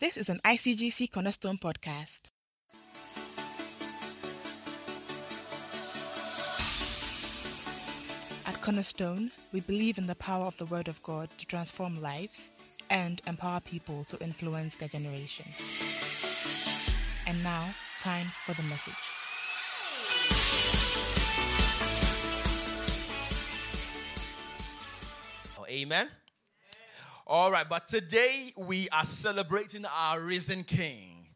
This is an ICGC Cornerstone podcast. At Cornerstone, we believe in the power of the Word of God to transform lives and empower people to influence their generation. And now, time for the message. Oh, amen. All right, but today we are celebrating our risen King.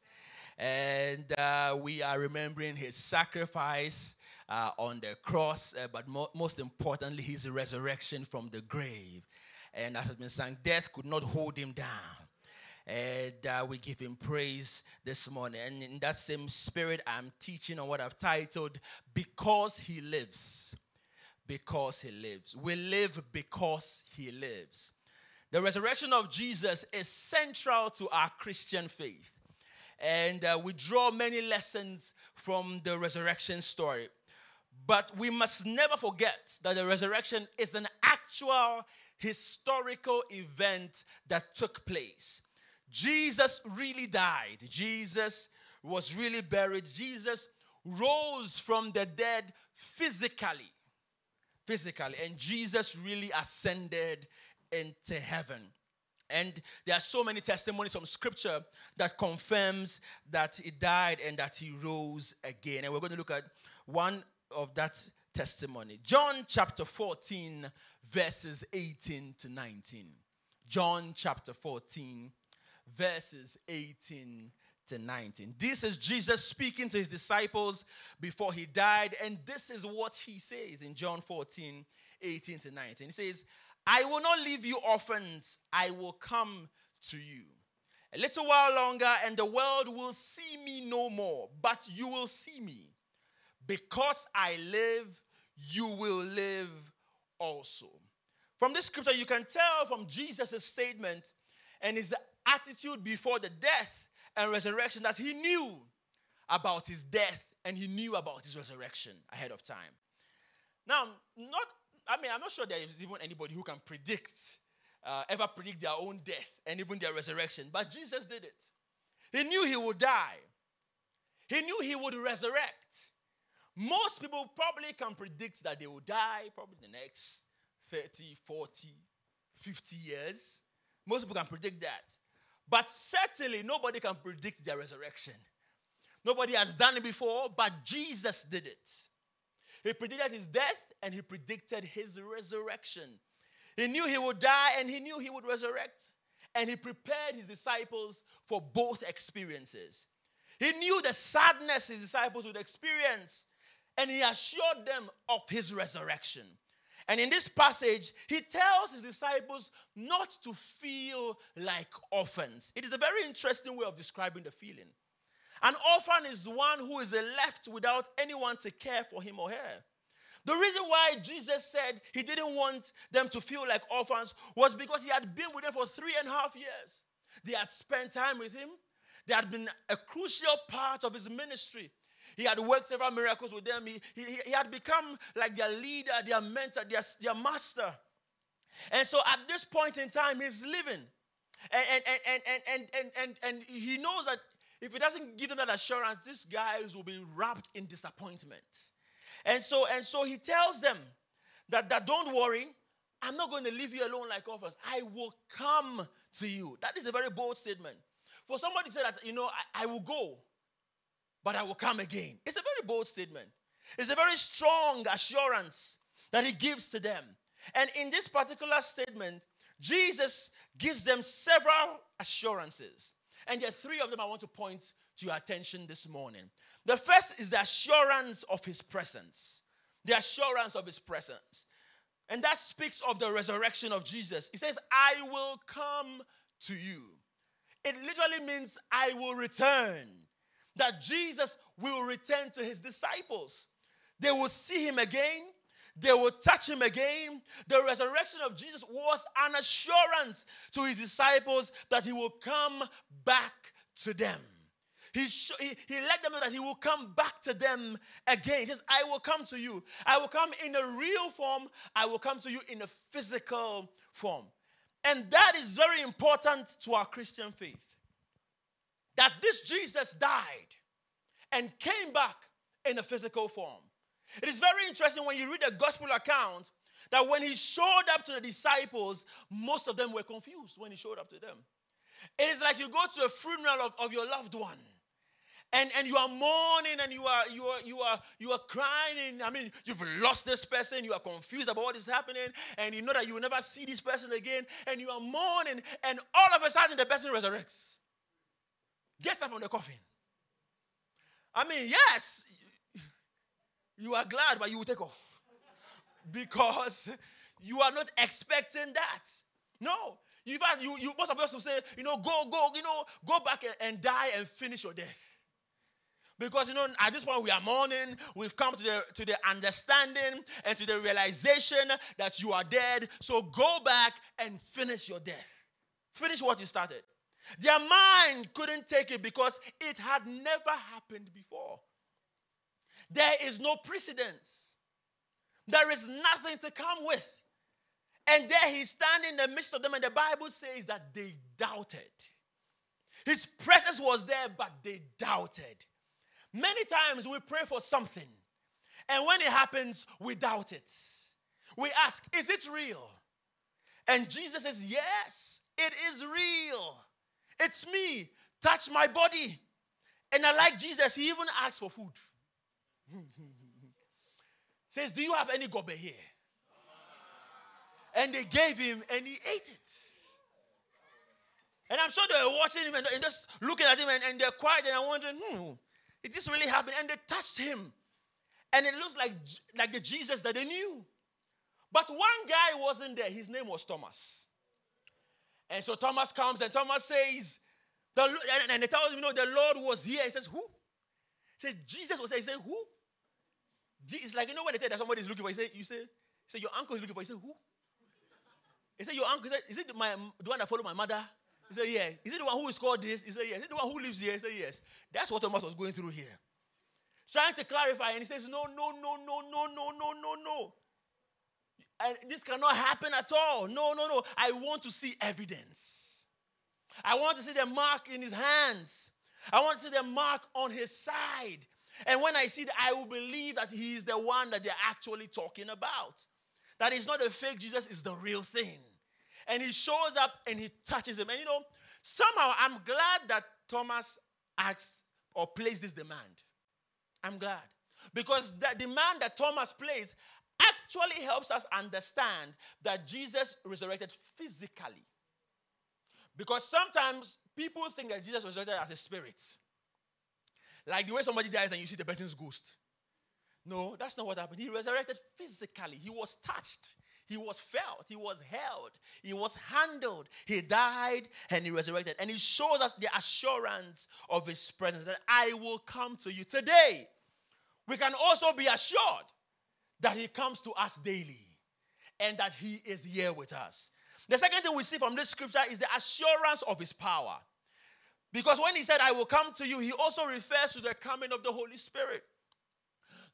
And uh, we are remembering his sacrifice uh, on the cross, uh, but mo- most importantly, his resurrection from the grave. And as has been sung, death could not hold him down. And uh, we give him praise this morning. And in that same spirit, I'm teaching on what I've titled, Because He Lives. Because He Lives. We live because He lives. The resurrection of Jesus is central to our Christian faith. And uh, we draw many lessons from the resurrection story. But we must never forget that the resurrection is an actual historical event that took place. Jesus really died. Jesus was really buried. Jesus rose from the dead physically. Physically. And Jesus really ascended into heaven. And there are so many testimonies from scripture that confirms that he died and that he rose again. And we're going to look at one of that testimony. John chapter 14, verses 18 to 19. John chapter 14, verses 18 to 19. This is Jesus speaking to his disciples before he died, and this is what he says in John 14, 18 to 19. He says, I will not leave you orphans, I will come to you. A little while longer, and the world will see me no more, but you will see me. Because I live, you will live also. From this scripture, you can tell from Jesus' statement and his attitude before the death and resurrection that he knew about his death and he knew about his resurrection ahead of time. Now, not I mean, I'm not sure there is even anybody who can predict, uh, ever predict their own death and even their resurrection. But Jesus did it. He knew he would die, he knew he would resurrect. Most people probably can predict that they will die probably the next 30, 40, 50 years. Most people can predict that. But certainly nobody can predict their resurrection. Nobody has done it before, but Jesus did it. He predicted his death and he predicted his resurrection. He knew he would die and he knew he would resurrect. And he prepared his disciples for both experiences. He knew the sadness his disciples would experience and he assured them of his resurrection. And in this passage, he tells his disciples not to feel like orphans. It is a very interesting way of describing the feeling. An orphan is one who is left without anyone to care for him or her. The reason why Jesus said he didn't want them to feel like orphans was because he had been with them for three and a half years. They had spent time with him, they had been a crucial part of his ministry. He had worked several miracles with them. He, he, he had become like their leader, their mentor, their, their master. And so at this point in time, he's living. And, and, and, and, and, and, and, and he knows that if he doesn't give them that assurance, these guys will be wrapped in disappointment. And so, and so he tells them that, that don't worry, I'm not going to leave you alone like orphans. I will come to you. That is a very bold statement. For somebody to say that, you know, I, I will go, but I will come again. It's a very bold statement. It's a very strong assurance that he gives to them. And in this particular statement, Jesus gives them several assurances. And there are three of them I want to point to your attention this morning. The first is the assurance of his presence. The assurance of his presence. And that speaks of the resurrection of Jesus. He says, I will come to you. It literally means I will return. That Jesus will return to his disciples. They will see him again. They will touch him again. The resurrection of Jesus was an assurance to his disciples that he will come back to them. He, sh- he, he let them know that he will come back to them again. He says, I will come to you. I will come in a real form. I will come to you in a physical form. And that is very important to our Christian faith. that this Jesus died and came back in a physical form. It is very interesting when you read the gospel account that when he showed up to the disciples, most of them were confused when he showed up to them. It is like you go to a funeral of, of your loved one. And, and you are mourning and you are you are you are you are crying. I mean, you've lost this person, you are confused about what is happening, and you know that you will never see this person again, and you are mourning, and all of a sudden the person resurrects. Gets up from the coffin. I mean, yes, you are glad, but you will take off. Because you are not expecting that. No. You've had, you, you, most of us will say, you know, go, go, you know, go back and, and die and finish your death. Because you know, at this point we are mourning, we've come to the to the understanding and to the realization that you are dead. So go back and finish your death. Finish what you started. Their mind couldn't take it because it had never happened before. There is no precedence. There is nothing to come with. And there he's standing in the midst of them, and the Bible says that they doubted. His presence was there, but they doubted. Many times we pray for something, and when it happens, we doubt it. We ask, Is it real? And Jesus says, Yes, it is real. It's me. Touch my body. And I like Jesus, he even asks for food. Says, Do you have any gobe here? And they gave him, and he ate it. And I'm sure they were watching him and, and just looking at him, and, and they're quiet, and I'm wondering, hmm, is this really happening? And they touched him. And it looks like, like the Jesus that they knew. But one guy wasn't there. His name was Thomas. And so Thomas comes and Thomas says, the, and, and they tell him, you know, the Lord was here. He says, Who? He says, Jesus was there. He said, Who? It's like, you know, when they tell that somebody is looking for you, say, you say, say, Your uncle is looking for you. Say, Who? He said, Your uncle, he said, Is it my, the one that followed my mother? He said, Yeah. Is it the one who is called this? He said, Yes. Is it the one who lives here? He said, Yes. That's what Thomas was going through here. Trying to clarify, and he says, No, no, no, no, no, no, no, no, no. And this cannot happen at all. No, no, no. I want to see evidence. I want to see the mark in his hands. I want to see the mark on his side. And when I see that, I will believe that he is the one that they're actually talking about. That is not a fake Jesus, it's the real thing. And he shows up and he touches him. And you know, somehow I'm glad that Thomas asked or placed this demand. I'm glad. Because the demand that Thomas placed actually helps us understand that Jesus resurrected physically. Because sometimes people think that Jesus resurrected as a spirit. Like the way somebody dies and you see the person's ghost. No, that's not what happened. He resurrected physically. He was touched. He was felt. He was held. He was handled. He died and he resurrected. And he shows us the assurance of his presence that I will come to you today. We can also be assured that he comes to us daily and that he is here with us. The second thing we see from this scripture is the assurance of his power. Because when he said, I will come to you, he also refers to the coming of the Holy Spirit.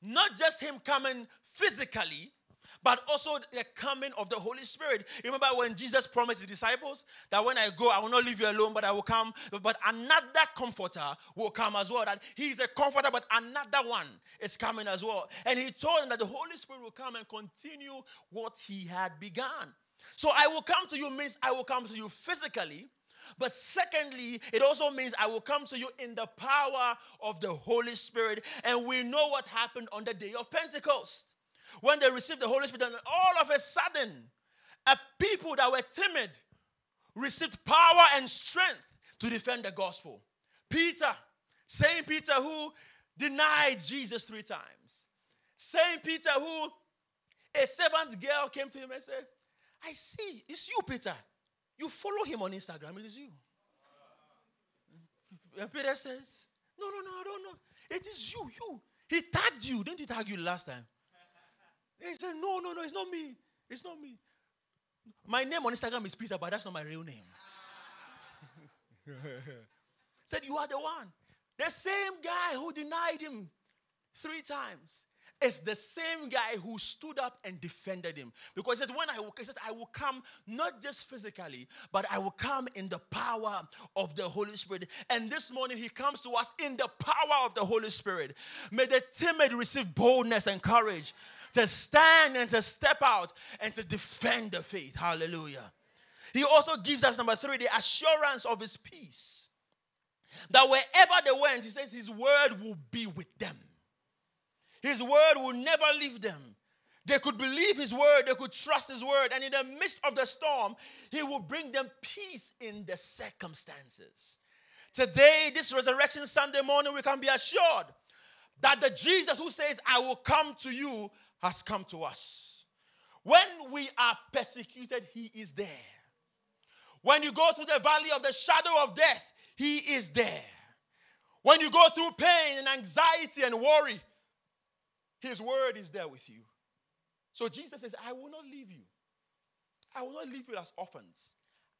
Not just him coming physically, but also the coming of the Holy Spirit. Remember when Jesus promised his disciples that when I go, I will not leave you alone, but I will come. But another comforter will come as well. That he is a comforter, but another one is coming as well. And he told them that the Holy Spirit will come and continue what he had begun. So I will come to you means I will come to you physically. But secondly, it also means I will come to you in the power of the Holy Spirit. And we know what happened on the day of Pentecost. When they received the Holy Spirit, and all of a sudden, a people that were timid received power and strength to defend the gospel. Peter, St. Peter who denied Jesus three times. St. Peter who a servant girl came to him and said, I see, it's you, Peter. You follow him on Instagram, it is you. Mm-hmm. And Peter says, No, no, no, I don't know. It is you, you. He tagged you. Didn't he tag you last time? He said, No, no, no, it's not me. It's not me. My name on Instagram is Peter, but that's not my real name. said, You are the one. The same guy who denied him three times. Is the same guy who stood up and defended him. Because he says, When I will, he says, I will come not just physically, but I will come in the power of the Holy Spirit. And this morning he comes to us in the power of the Holy Spirit. May the timid receive boldness and courage to stand and to step out and to defend the faith. Hallelujah. He also gives us, number three, the assurance of his peace. That wherever they went, he says his word will be with them. His word will never leave them. They could believe his word, they could trust his word, and in the midst of the storm, he will bring them peace in the circumstances. Today, this resurrection Sunday morning, we can be assured that the Jesus who says, I will come to you, has come to us. When we are persecuted, he is there. When you go through the valley of the shadow of death, he is there. When you go through pain and anxiety and worry, his word is there with you. So Jesus says, I will not leave you. I will not leave you as orphans.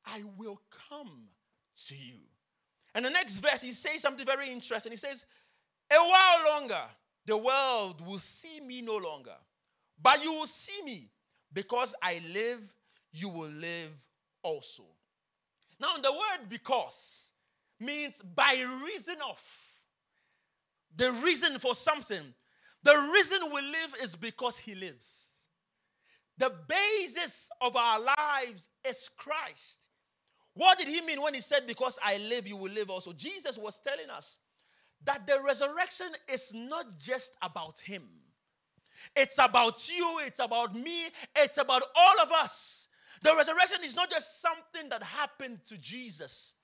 I will come to you. And the next verse, he says something very interesting. He says, A while longer, the world will see me no longer. But you will see me because I live, you will live also. Now, the word because means by reason of. The reason for something. The reason we live is because He lives. The basis of our lives is Christ. What did He mean when He said, Because I live, you will live also? Jesus was telling us that the resurrection is not just about Him. It's about you, it's about me, it's about all of us. The resurrection is not just something that happened to Jesus,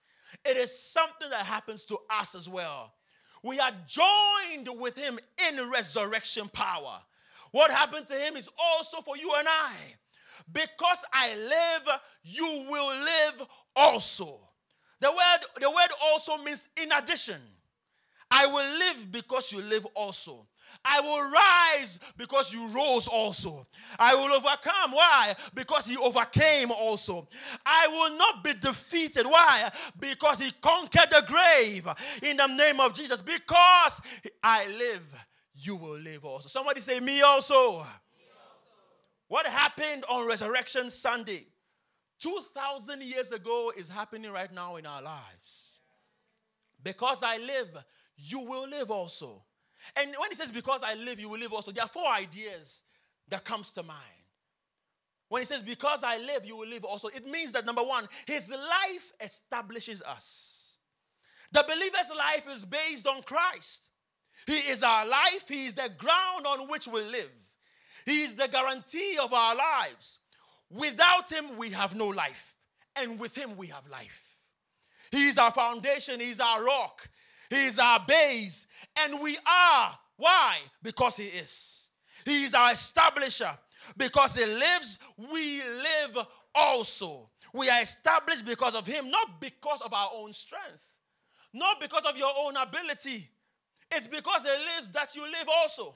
it is something that happens to us as well. We are joined with him in resurrection power. What happened to him is also for you and I. Because I live, you will live also. The word, the word also means in addition. I will live because you live also. I will rise because you rose also. I will overcome. Why? Because he overcame also. I will not be defeated. Why? Because he conquered the grave in the name of Jesus. Because I live, you will live also. Somebody say, Me also. What happened on Resurrection Sunday 2,000 years ago is happening right now in our lives. Because I live, you will live also. And when he says, because I live, you will live also, there are four ideas that comes to mind. When he says, because I live, you will live also, it means that number one, his life establishes us. The believer's life is based on Christ. He is our life, he is the ground on which we live. He is the guarantee of our lives. Without him, we have no life. And with him, we have life. He is our foundation, he is our rock, he is our base, and we are. Why? Because He is. He is our establisher. Because He lives, we live also. We are established because of Him, not because of our own strength, not because of your own ability. It's because He lives that you live also.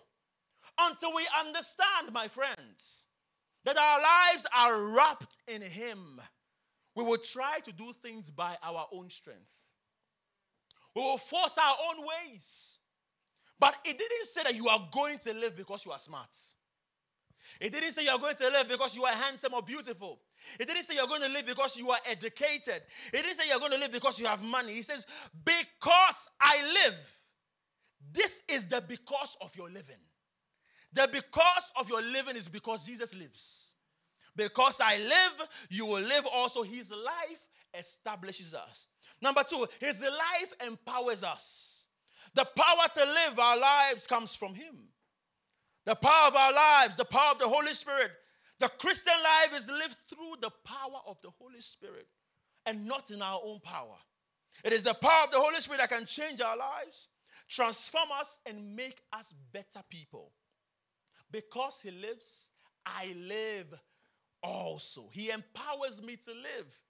Until we understand, my friends, that our lives are wrapped in Him, we will try to do things by our own strength. We will force our own ways. But it didn't say that you are going to live because you are smart. It didn't say you are going to live because you are handsome or beautiful. It didn't say you're going to live because you are educated. It didn't say you're going to live because you have money. He says, Because I live. This is the because of your living. The because of your living is because Jesus lives. Because I live, you will live also. His life establishes us. Number two, his life empowers us. The power to live our lives comes from him. The power of our lives, the power of the Holy Spirit. The Christian life is lived through the power of the Holy Spirit and not in our own power. It is the power of the Holy Spirit that can change our lives, transform us, and make us better people. Because He lives, I live also. He empowers me to live.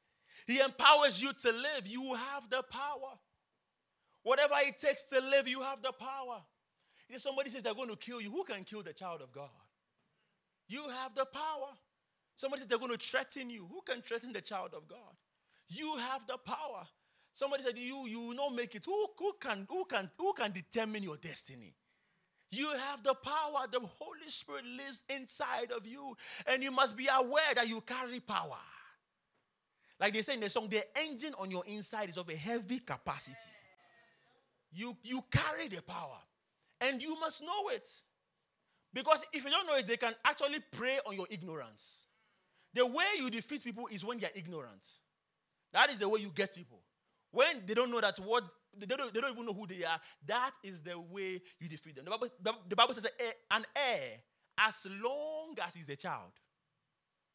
He empowers you to live. You have the power. Whatever it takes to live, you have the power. If somebody says they're going to kill you, who can kill the child of God? You have the power. Somebody says they're going to threaten you. Who can threaten the child of God? You have the power. Somebody said you you will not make it. Who, who can who can who can determine your destiny? You have the power. The Holy Spirit lives inside of you. And you must be aware that you carry power. Like they say in the song, the engine on your inside is of a heavy capacity. You, you carry the power. And you must know it. Because if you don't know it, they can actually prey on your ignorance. The way you defeat people is when they're ignorant. That is the way you get people. When they don't know that what they don't, they don't even know who they are, that is the way you defeat them. The Bible, the Bible says an heir, as long as he's a child,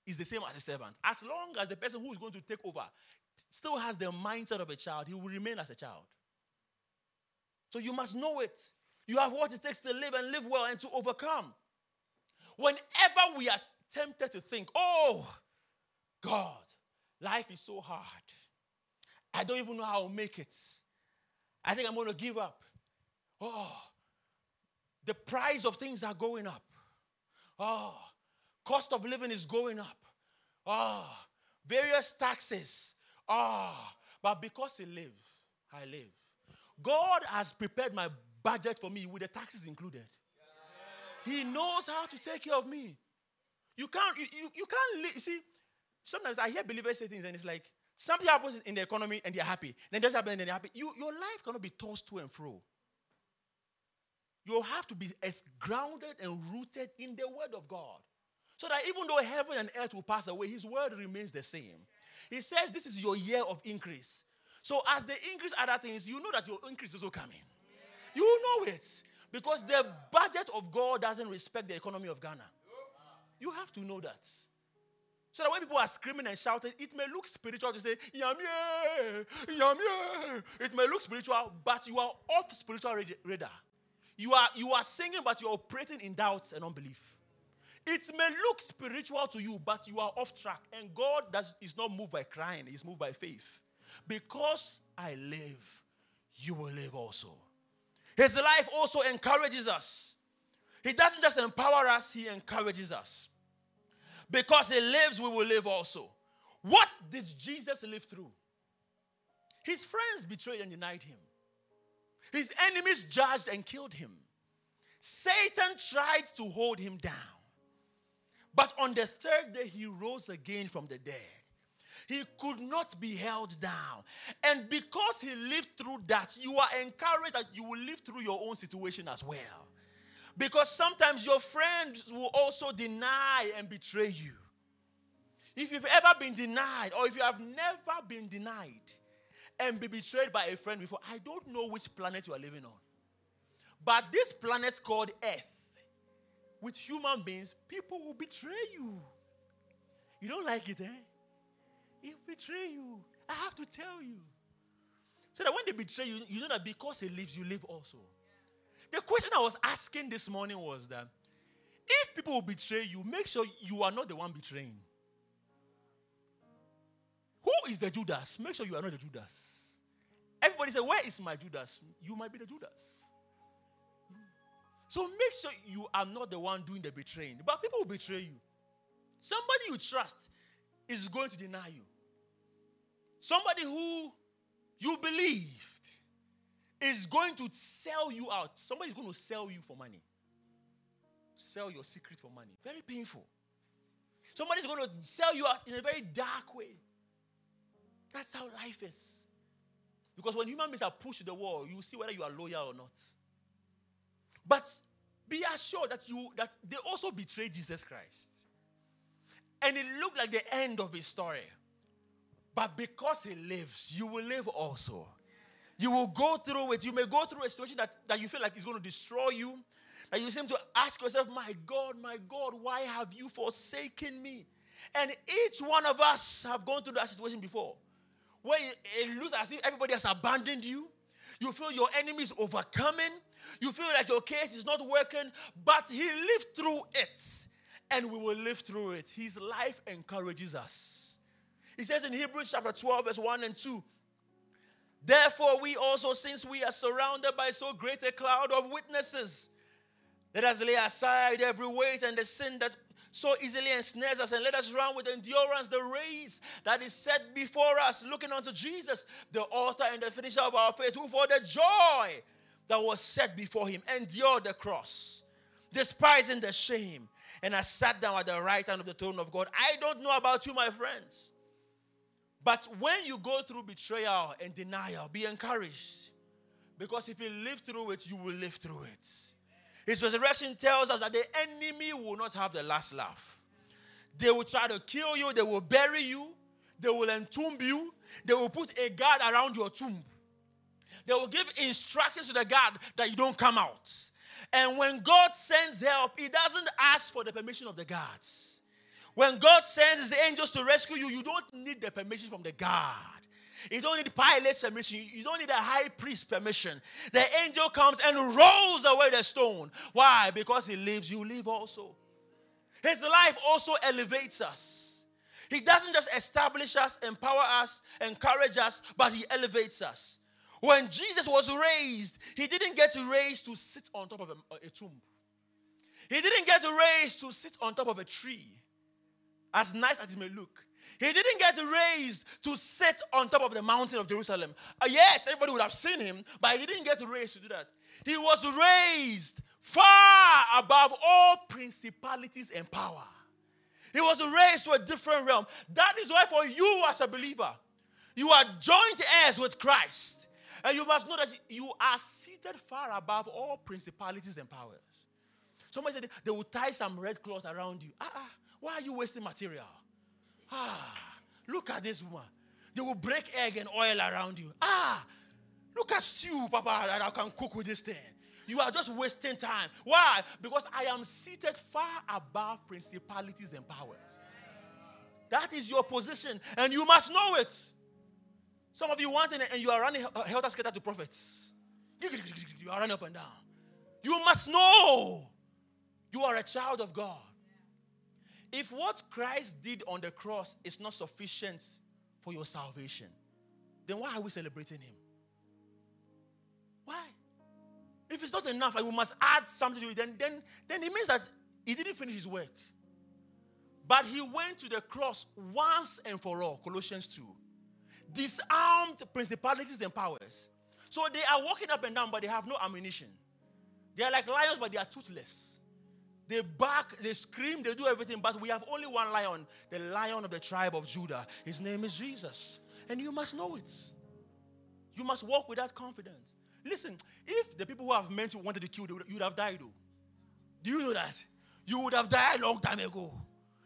is the same as a servant. As long as the person who is going to take over still has the mindset of a child, he will remain as a child. So you must know it. You have what it takes to live and live well and to overcome. Whenever we are tempted to think, oh, God, life is so hard. I don't even know how I'll make it. I think I'm going to give up. Oh, the price of things are going up. Oh, cost of living is going up. Oh, various taxes. Oh, but because He live, I live. God has prepared my budget for me with the taxes included. He knows how to take care of me. You can't, you, you, you can't live. See, sometimes I hear believers say things and it's like, something happens in the economy and they're happy. Then this happens and they're happy. You, your life cannot be tossed to and fro. You have to be as grounded and rooted in the word of God. So that even though heaven and earth will pass away, his word remains the same. He says this is your year of increase. So as they increase other things, you know that your increase is also coming. You know it. Because the budget of God doesn't respect the economy of Ghana. You have to know that. So that when people are screaming and shouting, it may look spiritual to say, Yam Yam It may look spiritual, but you are off spiritual radar. You are, you are singing, but you're operating in doubts and unbelief. It may look spiritual to you, but you are off track. And God does, is not moved by crying, He's moved by faith. Because I live, you will live also. His life also encourages us. He doesn't just empower us, He encourages us. Because He lives, we will live also. What did Jesus live through? His friends betrayed and denied him. His enemies judged and killed him. Satan tried to hold him down. But on the third day, he rose again from the dead. He could not be held down. And because he lived through that, you are encouraged that you will live through your own situation as well. Because sometimes your friends will also deny and betray you. If you've ever been denied, or if you have never been denied and be betrayed by a friend before, I don't know which planet you are living on. But this planet called Earth, with human beings, people will betray you. You don't like it, eh? He'll betray you. I have to tell you. So that when they betray you, you know that because he lives, you live also. The question I was asking this morning was that if people will betray you, make sure you are not the one betraying. Who is the Judas? Make sure you are not the Judas. Everybody say, Where is my Judas? You might be the Judas. So make sure you are not the one doing the betraying. But people will betray you. Somebody you trust is going to deny you. Somebody who you believed is going to sell you out. Somebody is going to sell you for money. Sell your secret for money. Very painful. Somebody is going to sell you out in a very dark way. That's how life is. Because when human beings are pushed to the wall, you see whether you are loyal or not. But be assured that you that they also betrayed Jesus Christ. And it looked like the end of his story. But because he lives, you will live also. You will go through it. You may go through a situation that, that you feel like is going to destroy you. That you seem to ask yourself, My God, my God, why have you forsaken me? And each one of us have gone through that situation before. Where it looks as if everybody has abandoned you. You feel your enemy is overcoming. You feel like your case is not working. But he lived through it. And we will live through it. His life encourages us. He says in Hebrews chapter 12, verse 1 and 2 Therefore, we also, since we are surrounded by so great a cloud of witnesses, let us lay aside every weight and the sin that so easily ensnares us, and let us run with endurance the race that is set before us, looking unto Jesus, the author and the finisher of our faith, who for the joy that was set before him, endured the cross, despising the shame, and has sat down at the right hand of the throne of God. I don't know about you, my friends. But when you go through betrayal and denial, be encouraged. Because if you live through it, you will live through it. His resurrection tells us that the enemy will not have the last laugh. They will try to kill you, they will bury you, they will entomb you, they will put a guard around your tomb. They will give instructions to the guard that you don't come out. And when God sends help, He doesn't ask for the permission of the guards. When God sends His angels to rescue you, you don't need the permission from the guard. You don't need Pilate's permission. You don't need a high priest permission. The angel comes and rolls away the stone. Why? Because he lives, you live also. His life also elevates us. He doesn't just establish us, empower us, encourage us, but he elevates us. When Jesus was raised, he didn't get raised to sit on top of a, a tomb. He didn't get raised to sit on top of a tree, as nice as it may look. He didn't get raised to sit on top of the mountain of Jerusalem. Uh, yes, everybody would have seen him, but he didn't get raised to do that. He was raised far above all principalities and power. He was raised to a different realm. That is why, for you as a believer, you are joint heirs with Christ. And you must know that you are seated far above all principalities and powers. Somebody said they will tie some red cloth around you. Ah, ah, why are you wasting material? Ah, look at this woman. They will break egg and oil around you. Ah, look at stew, Papa, that I can cook with this thing. You are just wasting time. Why? Because I am seated far above principalities and powers. That is your position, and you must know it. Some of you want it, and you are running helter skelter to prophets. You are running up and down. You must know you are a child of God. If what Christ did on the cross is not sufficient for your salvation, then why are we celebrating Him? Why? If it's not enough and we must add something to it, then, then, then it means that He didn't finish His work. But He went to the cross once and for all, Colossians 2. Disarmed principalities and powers. So they are walking up and down, but they have no ammunition. They are like lions, but they are toothless. They bark, they scream, they do everything, but we have only one lion, the lion of the tribe of Judah. His name is Jesus. And you must know it. You must walk with that confidence. Listen, if the people who have meant you wanted to kill you, you would have died, though. Do you know that? You would have died a long time ago.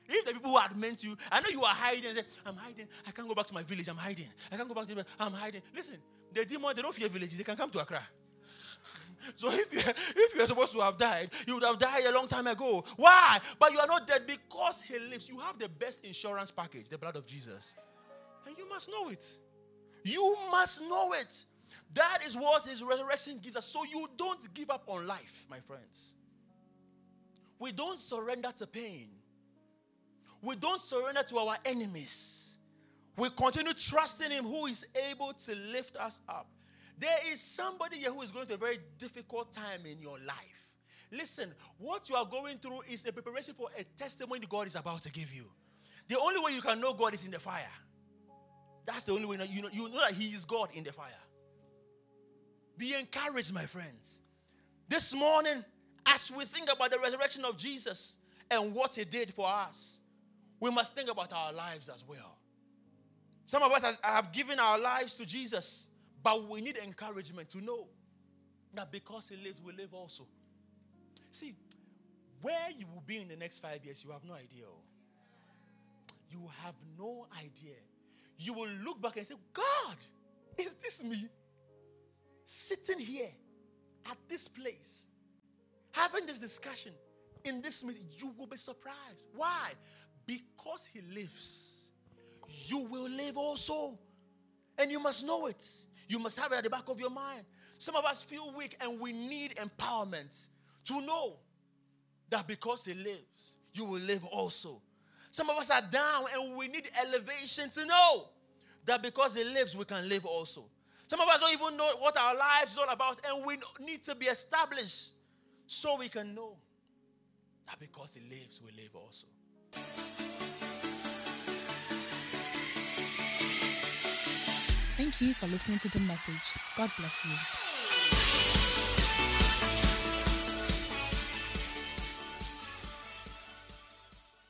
If the people who had meant you, I know you are hiding say, I'm hiding. I can't go back to my village. I'm hiding. I can't go back to I'm hiding. Listen, the demon, they don't fear villages. They can come to Accra. So if you if you're supposed to have died, you would have died a long time ago. Why? But you are not dead because he lives. You have the best insurance package, the blood of Jesus. And you must know it. You must know it. That is what his resurrection gives us. So you don't give up on life, my friends. We don't surrender to pain. We don't surrender to our enemies. We continue trusting him who is able to lift us up. There is somebody here who is going through a very difficult time in your life. Listen, what you are going through is a preparation for a testimony God is about to give you. The only way you can know God is in the fire. That's the only way you know, you know that He is God in the fire. Be encouraged, my friends. This morning, as we think about the resurrection of Jesus and what He did for us, we must think about our lives as well. Some of us have given our lives to Jesus. But we need encouragement to know that because He lives, we live also. See, where you will be in the next five years, you have no idea. Oh. You have no idea. You will look back and say, God, is this me? Sitting here at this place, having this discussion in this meeting, you will be surprised. Why? Because He lives, you will live also. And you must know it. You must have it at the back of your mind. Some of us feel weak and we need empowerment to know that because He lives, you will live also. Some of us are down and we need elevation to know that because He lives, we can live also. Some of us don't even know what our lives is all about, and we need to be established so we can know that because He lives, we live also. Thank you for listening to the message. God bless you.